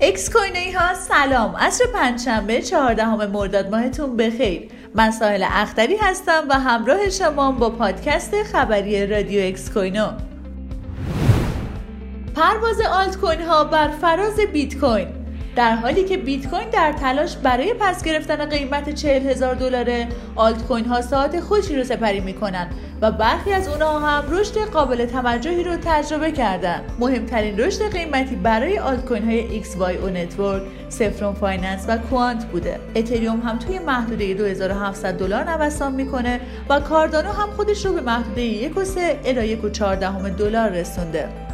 اکس کوینی ها سلام. عصر پنجشنبه 14 مرداد ماهتون بخیر. من ساحل اختری هستم و همراه شما با پادکست خبری رادیو اکس کوینو پرواز آلت کوین ها بر فراز بیت کوین در حالی که بیت کوین در تلاش برای پس گرفتن قیمت 40 هزار دلار آلت کوین ها ساعت خوشی رو سپری می‌کنن. و برخی از اونها هم رشد قابل توجهی رو تجربه کردن. مهمترین رشد قیمتی برای آلت کوین های XYO Network Saffron Finance و Quant بوده. اتریوم هم توی محدوده 2700 دلار نوسان می‌کنه و کاردانو هم خودش رو به محدوده 1.3 الی 1.14 دلار رسونده.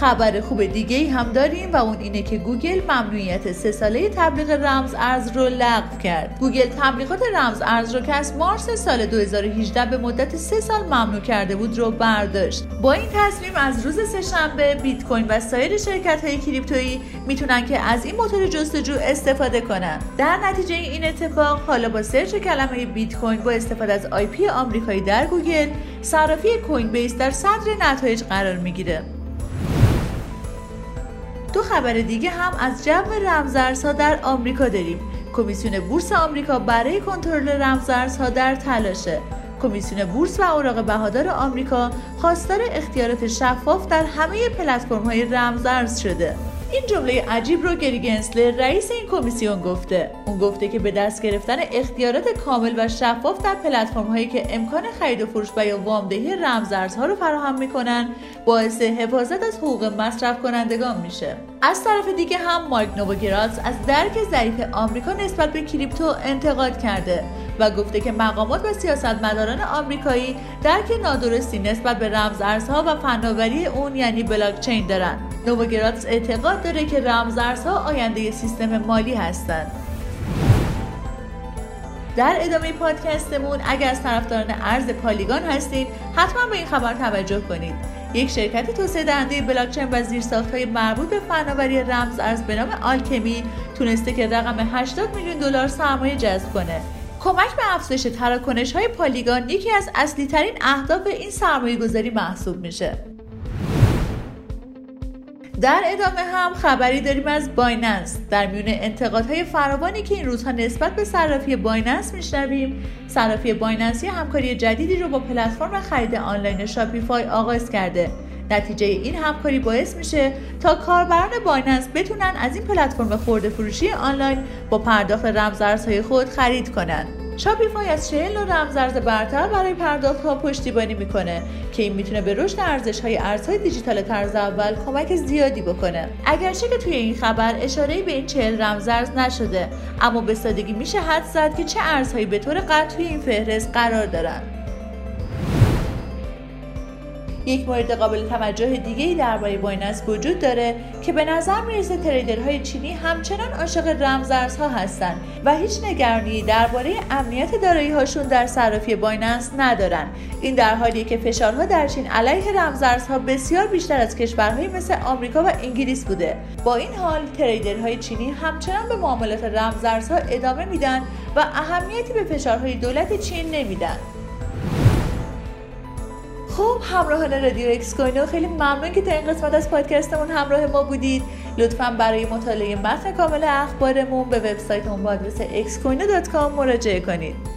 خبر خوب دیگه هم داریم و اون اینه که گوگل ممنوعیت سه ساله تبلیغ رمز ارز رو لغو کرد. گوگل تبلیغات رمز ارز رو که از مارس سال 2018 به مدت سه سال ممنوع کرده بود رو برداشت. با این تصمیم از روز سه‌شنبه بیت کوین و سایر شرکت های crypto یی می‌تونن که از این موتور جستجو استفاده کنن. در نتیجه این اتفاق حالا با search کلمه بیت کوین با استفاده از IP آمریکایی در گوگل صرافی کوین بیس در صدر نتایج قرار می‌گیره. دو خبر دیگه هم از جو رمزارزها در آمریکا داریم. کمیسیون بورس آمریکا برای کنترل رمزارزها در تلاشه. کمیسیون بورس و اوراق بهادار آمریکا خواستار اختیارات شفاف در همه پلتفرم های رمزارز شده. این جمله عجیب رو گری گنسلر رئیس این کمیسیون گفته. اون گفته که به دست گرفتن اختیارات کامل و شفاف در پلتفرم هایی که امکان خرید و فروش و یا وامدهی رمزارزها رو فراهم می‌کنن باعث حفاظت از حقوق مصرف کنندگان میشه. از طرف دیگه هم مایک نووگراتس از درک ضعیف آمریکا نسبت به کریپتو انتقاد کرده و گفته که مقامات و سیاستمداران آمریکایی درک نادرستی نسبت به رمزارزها و فناوری اون یعنی بلاکچین دارن. نووگراتس اعتقاد داره که رمزارزها آینده سیستم مالی هستند. در ادامه پادکستمون اگر از طرفداران ارز پالیگان هستید حتما به این خبر توجه کنید. یک شرکت توسعه دهنده بلاکچین و های مربوط به فناوری رمز ارز به نام آلکمی تونسته که رقم 80 میلیون دلار سرمایه جذب کنه. کمک به افزایش تراکنش های پالیگان یکی از اصلی ترین اهداف این سرمایه گذاری محسوب میشه. در ادامه هم خبری داریم از بایننس. در میون انتقادهای فراوانی که این روزها نسبت به صرافی بایننس میشنویم صرافی بایننس یه همکاری جدیدی رو با پلتفرم خرید آنلاین Shopify آغاز کرده. نتیجه این همکاری باعث میشه تا کاربران بایننس بتونن از این پلتفرم خورده فروشی آنلاین با پرداخت رمزارزهای خود خرید کنند Shopify از 40 نوع رمزارز برتر برای پرداخت ها پشتیبانی می‌کنه که این می‌تونه به رشد ارزش های ارزهای دیجیتال طرز اول کمک زیادی بکنه. اگرچه که توی این خبر اشاره به این 40 رمزارز نشده اما به سادگی میشه حد زد که چه ارزهایی به طور قطع توی این فهرست قرار دارن. یک مورد قابل توجه دیگه ای درباره بایننس وجود داره که به نظر می‌رسه تریدرهای چینی همچنان عاشق رمزارزها هستند و هیچ نگرانی درباره امنیت دارایی هاشون در صرافی بایننس ندارن. این در حالیه که فشارها در چین علیه رمزارزها بسیار بیشتر از کشورهایی مثل آمریکا و انگلیس بوده. با این حال تریدرهای چینی همچنان به معاملات رمزارزها ادامه میدن و اهمیتی به فشارهای دولت چین نمیدن. خب همراهان رادیو اکس کوینو خیلی ممنون که در این قسمت از پادکستمون همراه ما بودید. لطفا برای مطالعه متن کامل اخبارمون به وبسایتمون با آدرس xcoino.com مراجعه کنید.